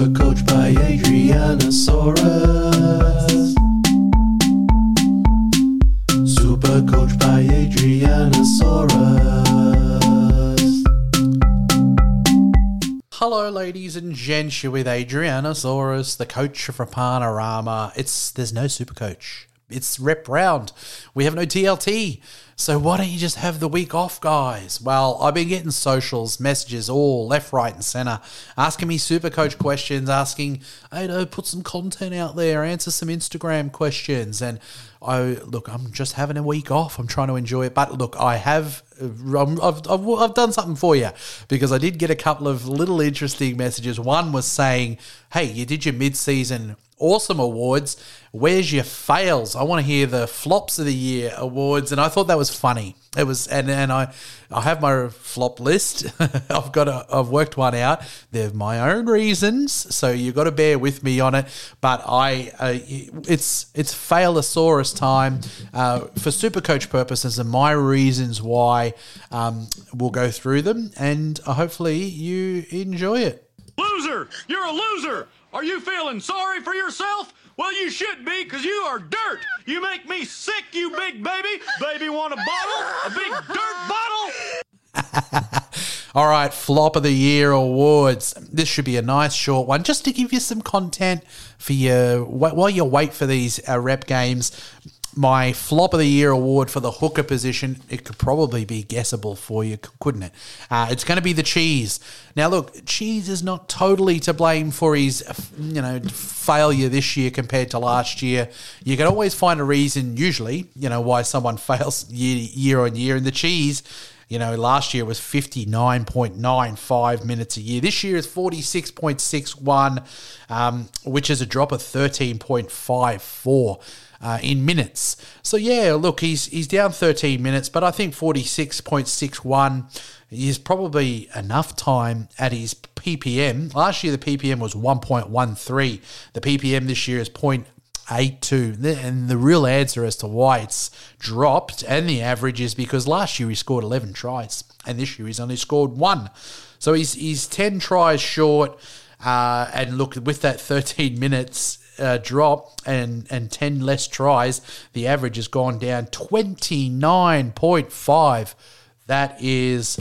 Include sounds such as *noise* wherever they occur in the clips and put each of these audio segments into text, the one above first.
Super coached by Adrianasaurus. Super Coach by Adrianasaurus. Hello, ladies and gents. You're with Adrianasaurus, the coach for Panorama. It's there's no super coach. It's rep round. We have no TLT. So why don't you just have the week off, guys? Well, I've been getting socials, messages all left, right, and center, asking me super coach questions, asking, hey, no, put some content out there, answer some Instagram questions, and I look, I'm just having a week off. I'm trying to enjoy it, but look, I have, um, I've, I've, I've done something for you because I did get a couple of little interesting messages. One was saying, hey, you did your mid-season awesome awards. Where's your fails? I want to hear the flops of the year awards, and I thought that was funny. It was, and and I, I have my flop list. *laughs* I've got a, I've worked one out. They're my own reasons, so you've got to bear with me on it. But I, uh, it's it's failosaurus time uh, for super coach purposes, and my reasons why. Um, we'll go through them, and hopefully you enjoy it. Loser! You're a loser! Are you feeling sorry for yourself? Well, you should be, because you are dirt. You make me sick, you big baby. Baby want a bottle? A big dirt bottle? *laughs* All right, flop of the year awards. This should be a nice short one, just to give you some content for your while you wait for these uh, rep games my flop of the year award for the hooker position, it could probably be guessable for you, couldn't it? Uh, it's going to be the cheese. Now, look, cheese is not totally to blame for his, you know, failure this year compared to last year. You can always find a reason, usually, you know, why someone *laughs* fails year year on year. And the cheese, you know, last year was 59.95 minutes a year. This year is 46.61, um, which is a drop of 13.54 uh, in minutes. So yeah, look, he's he's down 13 minutes, but I think 46.61 is probably enough time at his PPM. Last year the PPM was 1.13. The PPM this year is 0.82. And the real answer as to why it's dropped and the average is because last year he scored 11 tries and this year he's only scored one. So he's, he's 10 tries short. Uh, and look, with that 13 *laughs* minutes, uh, drop and, and 10 less tries, the average has gone down 29.5 that is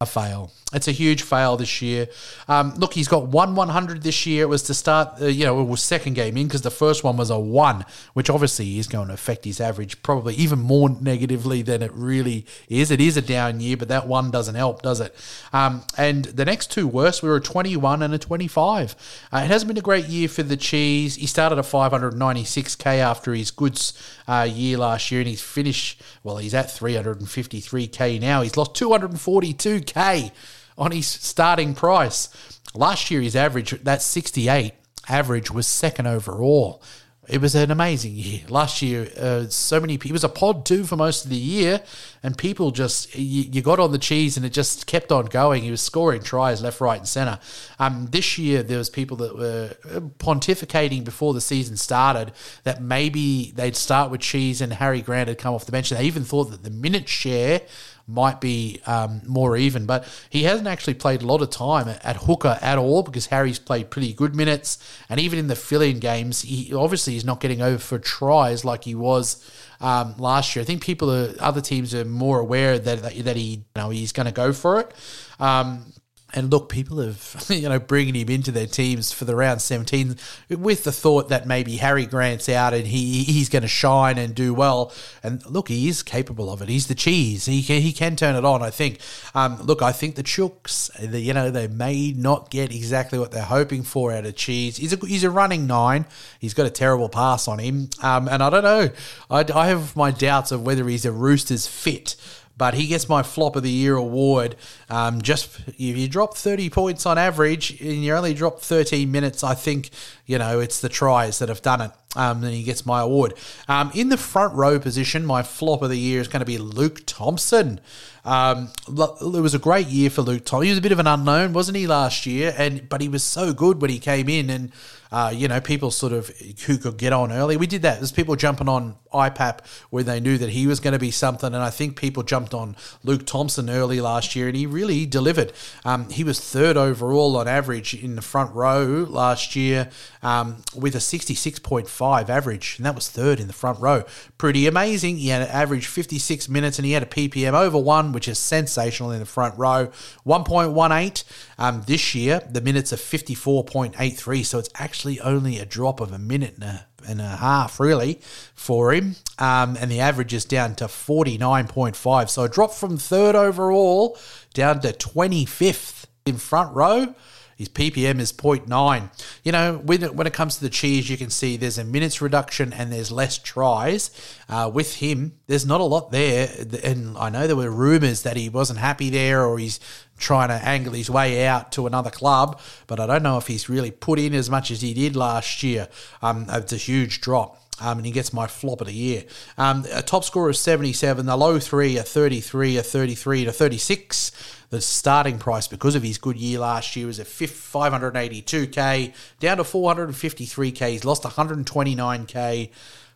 a fail. It's a huge fail this year. Um, look, he's got one 100 this year. It was to start, uh, you know, it was second game in because the first one was a one, which obviously is going to affect his average probably even more negatively than it really is. It is a down year, but that one doesn't help, does it? Um, and the next two worst were a 21 and a 25. Uh, it hasn't been a great year for the Cheese. He started a 596k after his goods uh, year last year, and he's finished well, he's at 353k now. He's lost 242k on his starting price. Last year, his average, that 68 average, was second overall. It was an amazing year. Last year, uh, so many people, it was a pod too for most of the year, and people just, you, you, got on the cheese and it just kept on going. He was scoring tries left, right, and centre. Um, this year, there was people that were pontificating before the season started that maybe they'd start with cheese and Harry Grant had come off the bench. They even thought that the minute share might be um, more even. But he hasn't actually played a lot of time at, hooker at all because Harry's played pretty good minutes. And even in the fill-in games, he obviously he's not getting over for tries like he was um, last year. I think people, are, other teams are more aware that that, that he, you know, he's going to go for it. Um, and look, people have, *laughs* you know, bringing him into their teams for the round 17 with the thought that maybe Harry Grant's out and he he's going to shine and do well. And look, he is capable of it. He's the cheese. He can, he can turn it on, I think. Um, look, I think the Chooks, the, you know, they may not get exactly what they're hoping for out of cheese. He's a, he's a running nine. He's got a terrible pass on him. Um, and I don't know. I, I have my doubts of whether he's a Roosters fit but he gets my flop of the year award. Um, just if you drop 30 points on average and you only drop 13 minutes, I think You know, it's the tries that have done it. Um, and he gets my award. Um, in the front row position, my flop of the year is going to be Luke Thompson. Um, it was a great year for Luke Thompson. He was a bit of an unknown, wasn't he, last year? And but he was so good when he came in, and uh, you know, people sort of who could get on early. We did that. There's people jumping on IPAP when they knew that he was going to be something, and I think people jumped on Luke Thompson early last year, and he really delivered. Um, he was third overall on average in the front row last year um, with a 66.5 average, and that was third in the front row. Pretty amazing. He had an average 56 minutes, and he had a PPM over one, which is sensational in the front row. 1.18 um, this year. The minutes are 54.83, so it's actually only a drop of a minute and a, and a half, really, for him. Um, and the average is down to 49.5. So a drop from third overall down to 25th in front row. His PPM is 0.9. You know, when it, when it comes to the cheese, you can see there's a minutes reduction and there's less tries. Uh, with him, there's not a lot there. And I know there were rumours that he wasn't happy there or he's trying to angle his way out to another club, but I don't know if he's really put in as much as he did last year. Um, it's a huge drop. Um, and he gets my flop of the year. Um, a top score of 77, the low three are 33, a 33 and a 36. The starting price, because of his good year last year, was at 582k, down to 453k. He's lost 129k,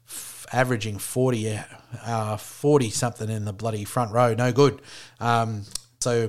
f- averaging 40, uh, 40 something in the bloody front row. No good. Um, so,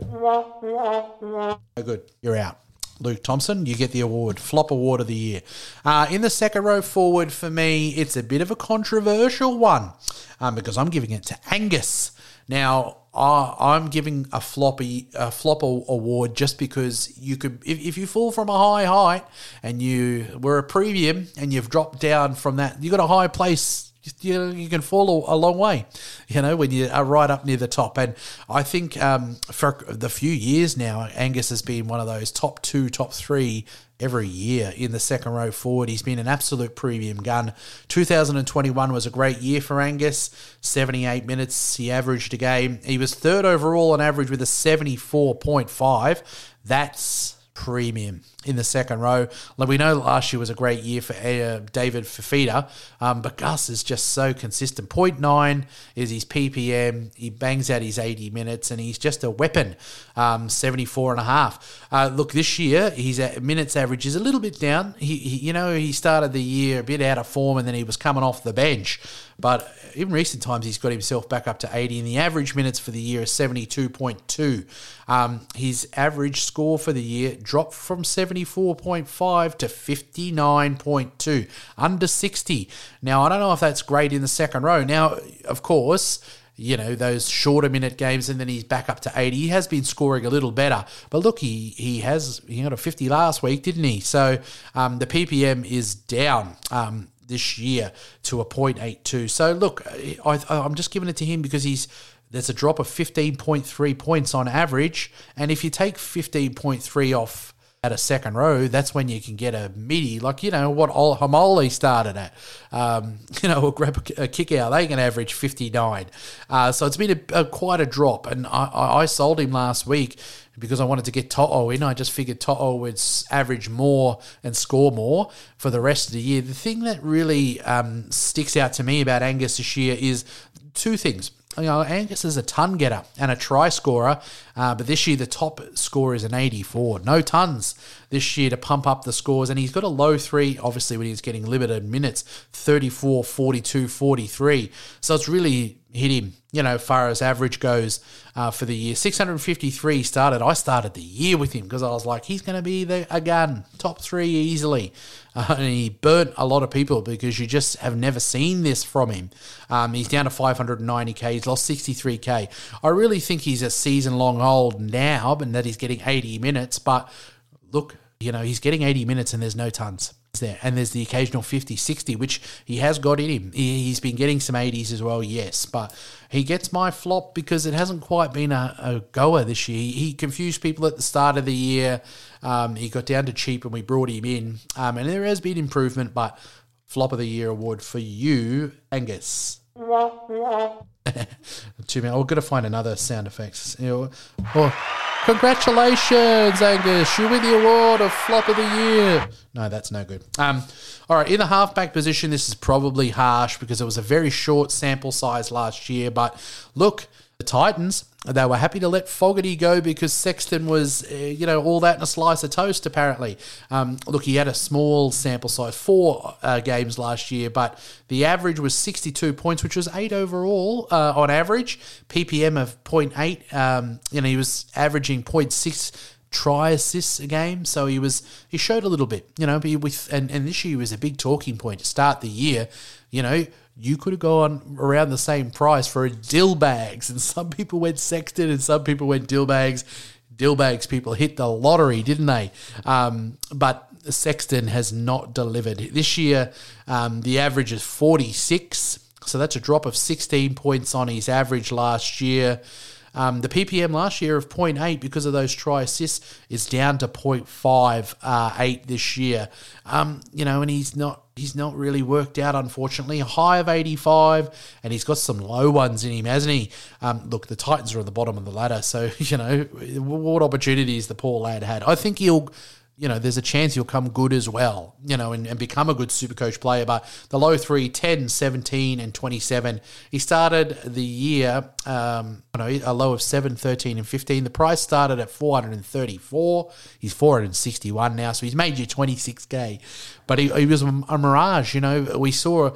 no good. You're out. Luke Thompson, you get the award, flop award of the year. Uh, in the second row forward for me, it's a bit of a controversial one um, because I'm giving it to Angus. Now, uh, I'm giving a floppy a flop award just because you could if, if you fall from a high height and you were a premium and you've dropped down from that, you got a high place you, you can fall a, long way, you know, when you are right up near the top. And I think um, for the few years now, Angus has been one of those top two, top three every year in the second row forward. He's been an absolute premium gun. 2021 was a great year for Angus. 78 minutes he averaged a game. He was third overall on average with a 74.5. That's premium in the second row. Like we know last year was a great year for uh, David Fifita, um, but Gus is just so consistent. 0.9 is his PPM. He bangs out his 80 minutes and he's just a weapon. Um, 74 and a half. Uh, look, this year his minutes average is a little bit down. He, he, you know, he started the year a bit out of form and then he was coming off the bench. But in recent times, he's got himself back up to 80, and the average minutes for the year is 72.2. Um, his average score for the year dropped from 74.5 to 59.2, under 60. Now, I don't know if that's great in the second row. Now, of course, you know those shorter minute games and then he's back up to 80 he has been scoring a little better. But look he he has he got a 50 last week didn't he? So um, the ppm is down um, this year to a 0.82 so look I, i'm just giving it to him because he's there's a drop of 15.3 points on average. And if you take 15.3 off at a second row, that's when you can get a midi, like, you know, what Haumole started at. Um, *laughs* you know, or grab a, a kick out, they can average 59. Uh, so it's been a, a, quite a drop. And I, I sold him last week because I wanted to get Toto in. I just figured Toto would average more and score more for the rest of the year. The thing that really um, sticks out to me about Angus this year is two things you know, Angus is a ton getter and a try scorer, uh, but this year the top score is an 84. No tons this year to pump up the scores, and he's got a low three, obviously, when he's getting limited minutes 34, 42, 43. So it's really hit him, you know, far as average goes uh, for the year. 653 started. I started the year with him because I was like, he's going to be the, a gun, top three easily. Uh, and he burnt a lot of people because you just have never seen this from him. Um, he's down to 590k. He's lost 63k. I really think he's a season long hold now, and that he's getting 80 minutes. But look, you know, he's getting 80 minutes and there's no tons there. And there's the occasional 50, 60, which he has got in him. He's been getting some 80s as well, yes. But he gets my flop because it hasn't quite been a, a goer this year. He confused people at the start of the year. Um, he got down to cheap and we brought him in. Um, and there has been improvement, but flop of the year award for you, Angus. Two minutes. We're going to find another sound effects. Oh. Congratulations, Angus. You win the award of flop of the year. No, that's no good. Um, all right, in the halfback position, this is probably harsh because it was a very short sample size last year. But look, the Titans, they were happy to let Fogarty go because Sexton was, uh, you know, all that in a slice of toast, apparently. Um, look, he had a small sample size, four uh, games last year, but the average was 62 points, which was eight overall uh, on average. PPM of 0.8. Um, you know, he was averaging 0.6 try assists a game. So he was he showed a little bit, you know. But with and and this year was a big talking point to start the year. You know, you could have gone around the same price for a dill bags, and some people went Sexton and some people went dill bags. Dill bags people hit the lottery, didn't they? Um, but Sexton has not delivered this year. Um, the average is forty six. So that's a drop of 16 points on his average last year. Um, the PPM last year of 0.8 because of those try assists is down to 0.58 uh, this year. Um, you know, and he's not he's not really worked out, unfortunately. A high of 85, and he's got some low ones in him, hasn't he? Um, look, the Titans are at the bottom of the ladder, so, *laughs* you know, what opportunities the poor lad had. I think he'll you know, there's a chance he'll come good as well, you know, and, and become a good super coach player. But the low three, 10, 17, and 27. He started the year, um, know, a low of 7, 13, and 15. The price started at 434. He's 461 now, so he's made you 26K. But he, he was a, mirage, you know. We saw,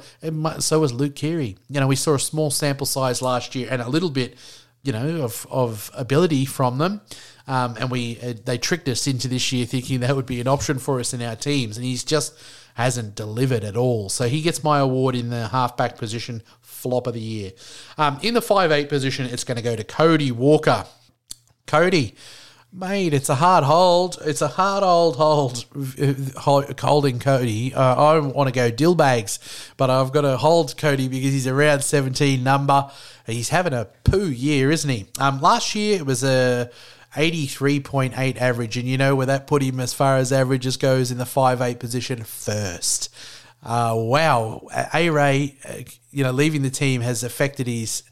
so was Luke Keary. You know, we saw a small sample size last year and a little bit, you know, of, of ability from them. Um, and we uh, they tricked us into this year thinking that would be an option for us in our teams, and he's just hasn't delivered at all. So he gets my award in the halfback position, flop of the year. Um, in the five eight position, it's going to go to Cody Walker. Cody, mate, it's a hard hold. It's a hard old hold holding Cody. Uh, I want to go dill bags, but I've got to hold Cody because he's around 17 number. He's having a poo year, isn't he? Um, last year it was a 83.8 average, and you know where that put him as far as averages goes in the five eight position first. Uh, wow, A Ray, uh, you know, leaving the team has affected his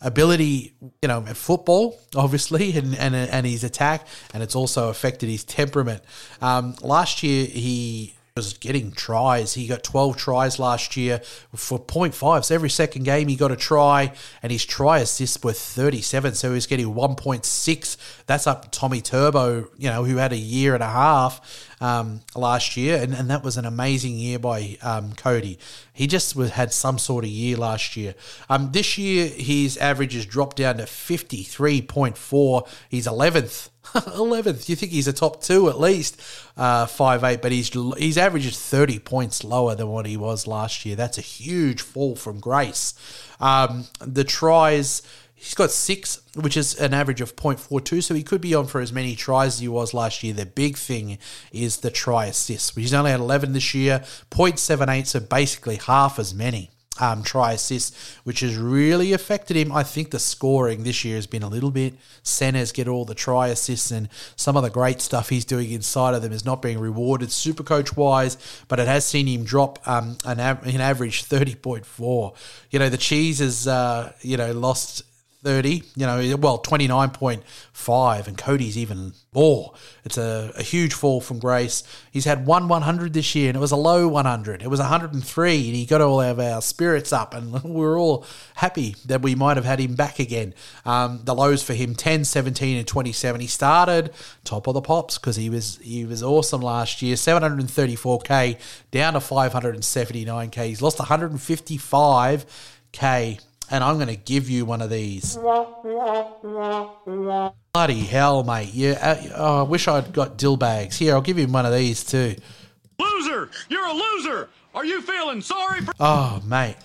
ability, you know, at football, obviously, *laughs* and, and and his attack, and it's also affected his temperament. Um, last year, he was getting tries. He got 12 tries last year for 0.5. So every second game he got a try, and his try assists were 37. So he's getting 1.6. That's up Tommy Turbo, you know, who had a year and a half um, last year, and, and that was an amazing year by um, Cody. He just was, had some sort of year last year. Um, this year, his average has dropped down to 53.4. He's 11th *laughs* 11th. You think he's a top two at least, uh, five eight, but he's his average is 30 points lower than what he was last year. That's a huge fall from grace. Um, the tries, he's got six, which is an average of 0.42, so he could be on for as many tries as he was last year. The big thing is the try assists. Which he's only had 11 this year, 0.78, so basically half as many um, try assists, which has really affected him. I think the scoring this year has been a little bit. Centers get all the try assists, and some of the great stuff he's doing inside of them is not being rewarded super coach wise, but it has seen him drop um, an, av- an average 30.4. You know, the Cheese has, uh, you know, lost 30, you know, well, 29.5, and Cody's even more. It's a, a, huge fall from grace. He's had one 100 this year, and it was a low 100. It was 103, and he got all of our spirits up, and *laughs* we were all happy that we might have had him back again. Um, the lows for him 10, 17, and 27. He started top of the pops because he was he was awesome last year. 734k down to 579k. He's lost 155k and I'm going to give you one of these. Bloody hell, mate! Yeah, uh, oh, I wish I'd got dill bags. Here, I'll give you one of these too. Loser! You're a loser! Are you feeling sorry for. Oh, mate.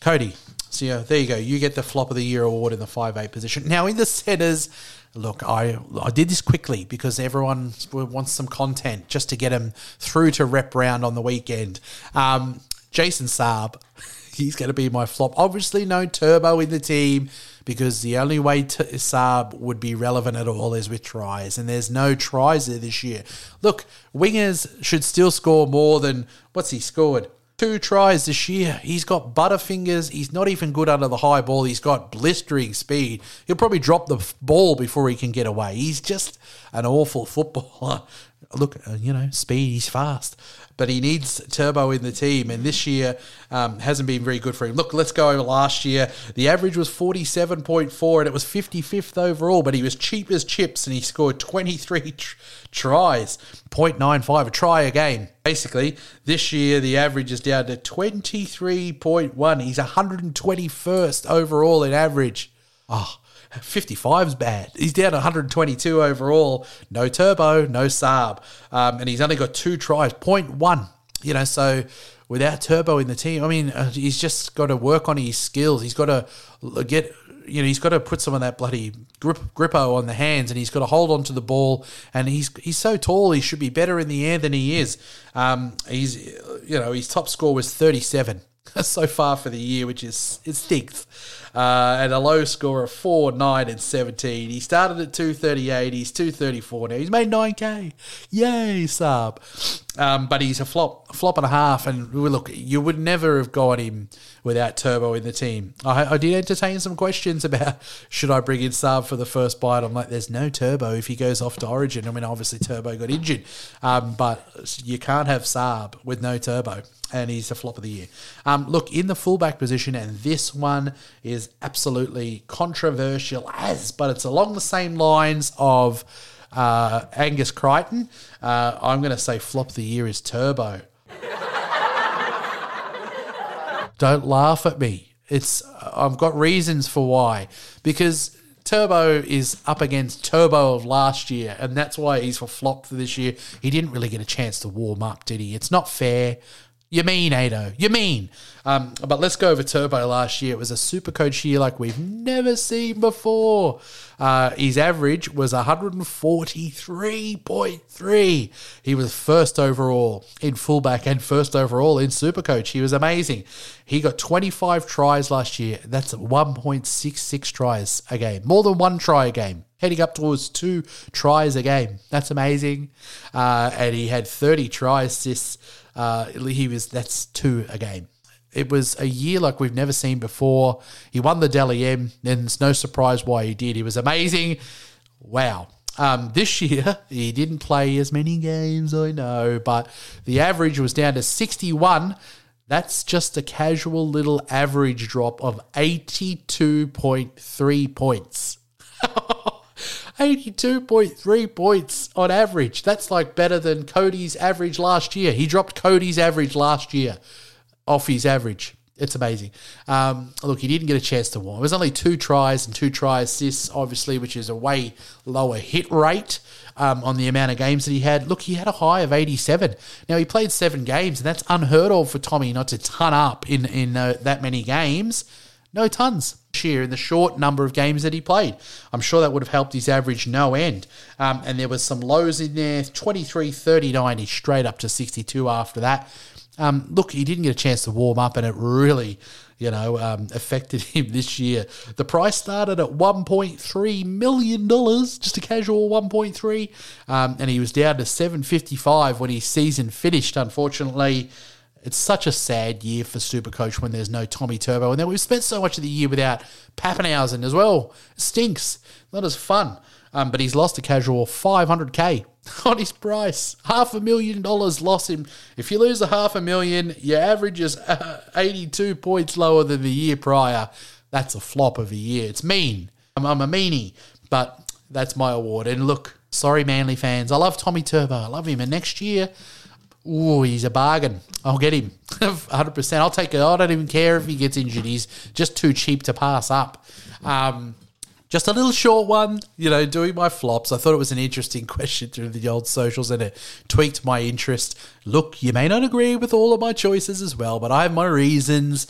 Cody. So, yeah, there you go. You get the flop of the year award in the five eight position. Now, in the centers, look, I I did this quickly because everyone wants some content just to get them through to rep round on the weekend. Um, Jason Saab *laughs* he's going to be my flop. Obviously, no Turbo in the team because the only way to Saab would be relevant at all is with tries, and there's no tries there this year. Look, wingers should still score more than what's he scored? Two tries this year. He's got butterfingers. He's not even good under the high ball. He's got blistering speed. He'll probably drop the ball before he can get away. He's just an awful footballer. *laughs* Look, uh, you know, speed. He's fast, but he needs turbo in the team. And this year um, hasn't been very good for him. Look, let's go over last year. The average was forty-seven point four, and it was fifty-fifth overall. But he was cheap as chips, and he scored twenty-three tr- tries, 0.95 a try a game. Basically, this year the average is down to 23.1. He's 121st overall in average. Oh, 55's bad. He's down 122 overall. No turbo, no Saab. Um, and he's only got two tries, 0.1. You know, so without turbo in the team, I mean, uh, he's just got to work on his skills. He's got to get you know, he's got to put some of that bloody grip, grippo on the hands, and he's got to hold on to the ball. And he's he's so tall, he should be better in the air than he is. Um, he's you know his top score was thirty seven *laughs* so far for the year, which is it stinks. Uh, and a low score of four, nine, and seventeen. He started at two thirty eight. He's two thirty four now. He's made nine k. Yay, Saab. Um, but he's a flop, flop and a half. And look, you would never have got him without Turbo in the team. I, I did entertain some questions about should I bring in Saab for the first bite. I'm like, there's no Turbo if he goes off to Origin. I mean, obviously Turbo got injured, um, but you can't have Saab with no Turbo. And he's a flop of the year. Um, look, in the fullback position, and this one is absolutely controversial as, but it's along the same lines of uh, Angus Crichton. Uh, I'm going to say flop the year is Turbo. *laughs* Don't laugh at me. It's I've got reasons for why because Turbo is up against Turbo of last year, and that's why he's for flop for this year. He didn't really get a chance to warm up, did he? It's not fair. You mean, Ado? You mean? Um, but let's go over Turbo last year. It was a super coach year like we've never seen before. Uh, his average was 143.3. He was first overall in fullback and first overall in super coach. He was amazing. He got 25 tries last year. That's 1.66 tries a game, more than one try a game heading up towards two tries a game. That's amazing. Uh, and he had 30 try assists. Uh, he was that's two a game. It was a year like we've never seen before. He won the Dally M, and it's no surprise why he did. He was amazing. Wow. Um, this year, *laughs* he didn't play as many games, I know, but the average was down to 61. That's just a casual little average drop of 82.3 points. *laughs* 82.3 points on average. That's like better than Cody's average last year. He dropped Cody's average last year off his average. It's amazing. Um, look, he didn't get a chance to warm. It was only two tries and two try assists, obviously, which is a way lower hit rate um, on the amount of games that he had. Look, he had a high of 87. Now, he played seven games, and that's unheard of for Tommy not to ton up in, in uh, that many games. No tons year in the short number of games that he played. I'm sure that would have helped his average no end. Um, and there was some lows in there 23, 39, he's straight up to 62 after that. Um, look, he didn't get a chance to warm up, and it really, you know, um, affected *laughs* him this year. The price started at 1.3 million dollars, just a casual 1.3, um, and he was down to 755 when his season finished. Unfortunately, it's such a sad year for Supercoach when there's no Tommy Turbo, and then we've spent so much of the year without Papenhuyzen as well. It stinks, not as fun. Um, but he's lost a casual 500k *laughs* on his price. Half a million dollars lost him. If you lose a half a million, your average is uh, 82 points lower than the year prior. That's a flop of a year. It's mean. I'm, I'm a meanie, but that's my award. And look, sorry, Manly fans. I love Tommy Turbo. I love him. And next year, ooh, he's a bargain. I'll get him *laughs* 100%. I'll take it. I don't even care if he gets injured. He's just too cheap to pass up. Um, just a little short one, you know, doing my flops. I thought it was an interesting *laughs* question through the old socials and it tweaked my interest. Look, you may not agree with all of my choices as well, but I have my reasons.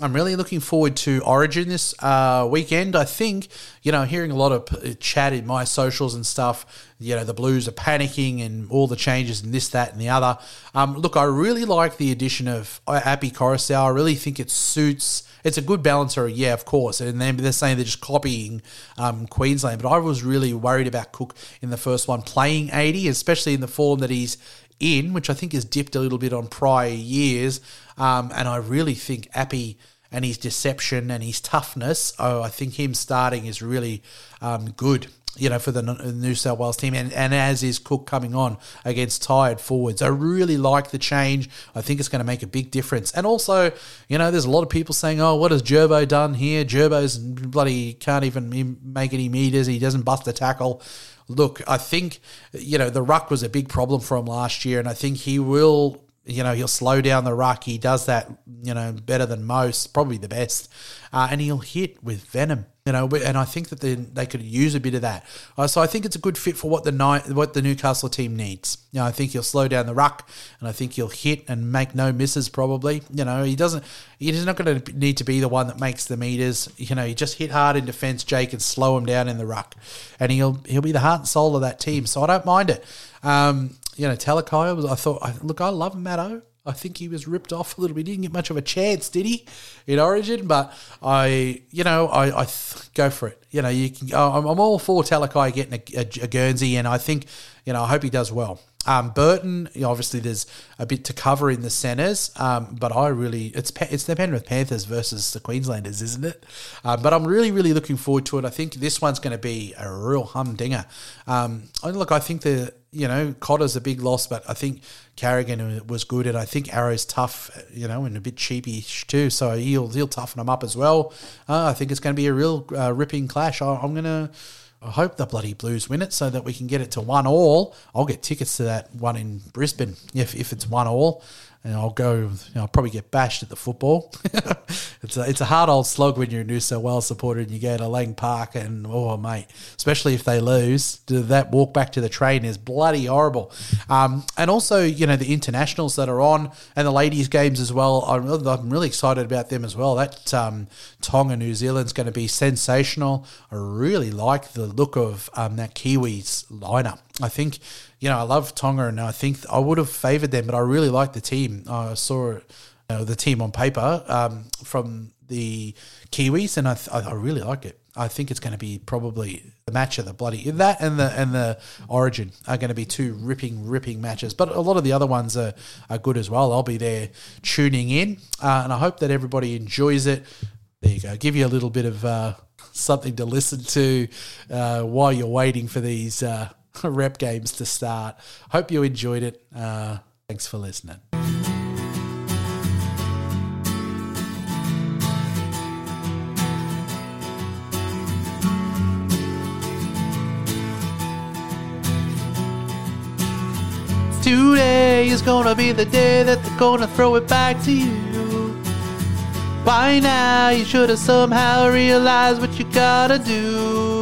I'm really looking forward to Origin this uh, weekend. I think, you know, hearing a lot of chat in my socials and stuff, you know, the Blues are panicking and all the changes and this, that, and the other. Um, look, I really like the addition of Api Koroisau. I really think it suits it's a good balancer, yeah, of course. And then they're saying they're just copying um, Queensland. But I was really worried about Cook in the first one playing 80, especially in the form that he's in, which I think has dipped a little bit on prior years. Um, and I really think Api and his deception and his toughness, oh, I think him starting is really um, good. You know, for the New South Wales team, and, and as is Cook coming on against tired forwards, I really like the change. I think it's going to make a big difference. And also, you know, there's a lot of people saying, "Oh, what has Gerbo done here? Gerbo's bloody can't even make any meters. He doesn't bust the tackle." Look, I think you know the ruck was a big problem for him last year, and I think he will you know, he'll slow down the ruck. He does that, you know, better than most, probably the best. Uh, and he'll hit with venom, you know, and I think that they, they could use a bit of that. Uh, so I think it's a good fit for what the night, what the Newcastle team needs. You know, I think he'll slow down the ruck, and I think he'll hit and make no misses. Probably, you know, he doesn't. He's not going to need to be the one that makes the meters. You know, he just hit hard in defence, Jake, and slow him down in the ruck, and he'll he'll be the heart and soul of that team. So I don't mind it. Um, you know, Talakai was. I thought, look, I love Matto. I think he was ripped off a little bit. He didn't get much of a chance, did he, in Origin? But I, you know, I, I th- go for it. You know, you can. I'm, I'm all for Talakai getting a, a, a, Guernsey, and I think, you know, I hope he does well. Um, Burton, obviously, there's a bit to cover in the centres, um, but I really, it's it's the Penrith Panthers versus the Queenslanders, isn't it? Um, but I'm really, really looking forward to it. I think this one's going to be a real humdinger. Um, look, I think the you know, Cotter's a big loss, but I think Carrigan was good, and I think Arrow's tough, you know, and a bit cheapish too. So he'll he'll toughen them up as well. Uh, I think it's going to be a real uh, ripping clash. I, I'm going to. Hope the bloody Blues win it so that we can get it to one all. I'll get tickets to that one in Brisbane if, if it's one all and I'll go. You know, I'll probably get bashed at the football. *laughs* it's a it's a hard old slog when you're a New South Wales supporter and you go to Lang Park and oh mate, especially if they lose, that walk back to the train is bloody horrible. Um, and also, you know, the internationals that are on and the ladies' games as well. I'm, I'm really excited about them as well. That um, Tonga New Zealand's going to be sensational. I really like the look of um, that Kiwis lineup. I think you know, I love Tonga, and I think I would have favoured them, but I really like the team. I saw uh, the team on paper um, from the Kiwis, and I, th- I really like it. I think it's going to be probably the match of the bloody that and the and the Origin are going to be two ripping ripping matches. But a lot of the other ones are, are good as well. I'll be there tuning in, uh, and I hope that everybody enjoys it. There you go. Give you a little bit of uh, something to listen to uh, while you're waiting for these uh, *laughs* rep games to start. Hope you enjoyed it. Uh, thanks for listening. Today is gonna be the day that they're gonna throw it back to you. By now, you should have somehow realized what you gotta do.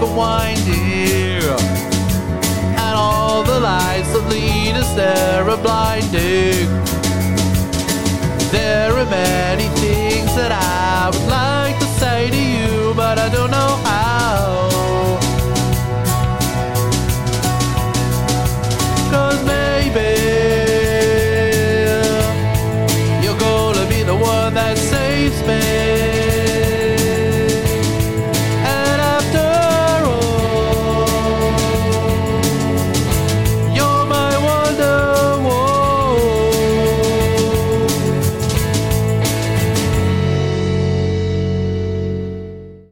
walk a winding. And all the lights that lead us there are blinding. There are many things that I would like to say to you, but I don't know how.